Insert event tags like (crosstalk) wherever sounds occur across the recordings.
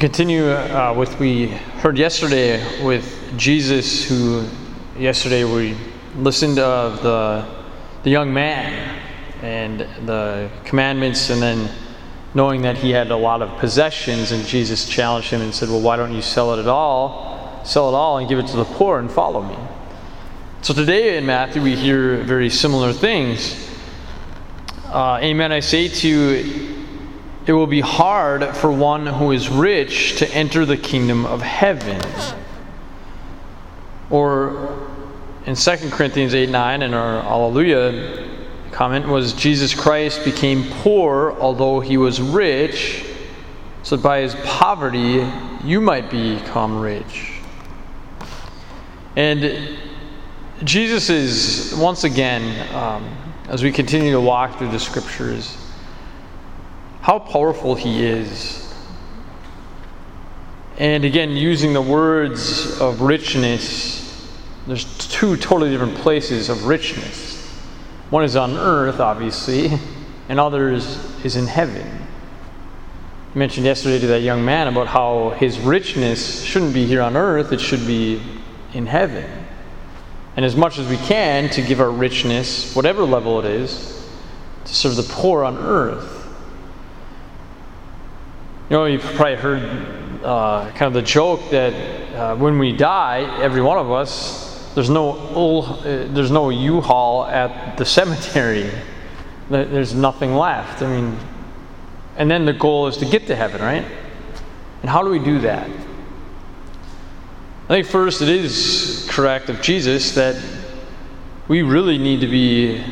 continue uh, with we heard yesterday with Jesus, who yesterday we listened of the the young man and the commandments, and then knowing that he had a lot of possessions, and Jesus challenged him and said, "Well, why don't you sell it at all? Sell it all and give it to the poor, and follow me." So today in Matthew we hear very similar things. Uh, amen. I say to you it will be hard for one who is rich to enter the kingdom of heaven. Or in 2 Corinthians 8 9, in our Alleluia comment, was Jesus Christ became poor although he was rich, so by his poverty you might become rich. And Jesus is, once again, um, as we continue to walk through the scriptures, how powerful he is. And again, using the words of richness, there's two totally different places of richness. One is on earth, obviously, and others is in heaven. I mentioned yesterday to that young man about how his richness shouldn't be here on earth, it should be in heaven. And as much as we can to give our richness, whatever level it is, to serve the poor on earth. You know, you've probably heard uh, kind of the joke that uh, when we die, every one of us, there's no uh, there's no U-Haul at the cemetery. There's nothing left. I mean, and then the goal is to get to heaven, right? And how do we do that? I think first it is correct of Jesus that we really need to be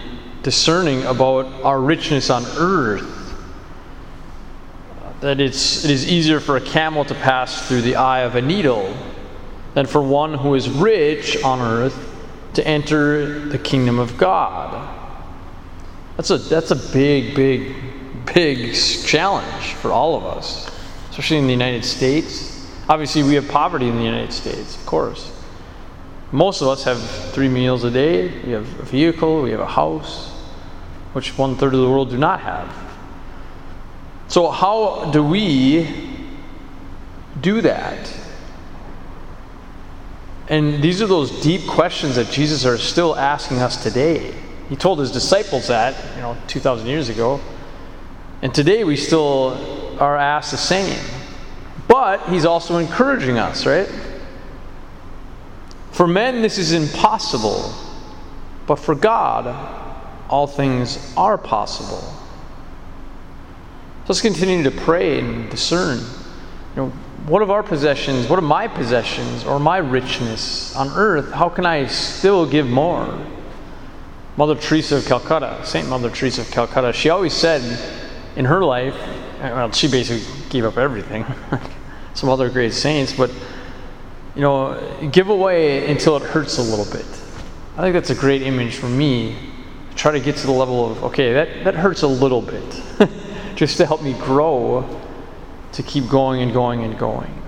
discerning about our richness on earth that it's, it is easier for a camel to pass through the eye of a needle than for one who is rich on earth to enter the kingdom of God. That's a, that's a big, big, big challenge for all of us, especially in the United States. Obviously, we have poverty in the United States, of course. Most of us have three meals a day, we have a vehicle, we have a house, which one third of the world do not have. So, how do we do that? And these are those deep questions that Jesus are still asking us today. He told his disciples that, you know, 2,000 years ago. And today we still are asked the same. But he's also encouraging us, right? For men, this is impossible. But for God, all things are possible. Let's continue to pray and discern. You know, what of our possessions, what of my possessions or my richness on earth, how can I still give more? Mother Teresa of Calcutta, Saint Mother Teresa of Calcutta, she always said in her life, well, she basically gave up everything, (laughs) some other great saints, but you know, give away until it hurts a little bit. I think that's a great image for me. Try to get to the level of, okay, that, that hurts a little bit. (laughs) just to help me grow to keep going and going and going.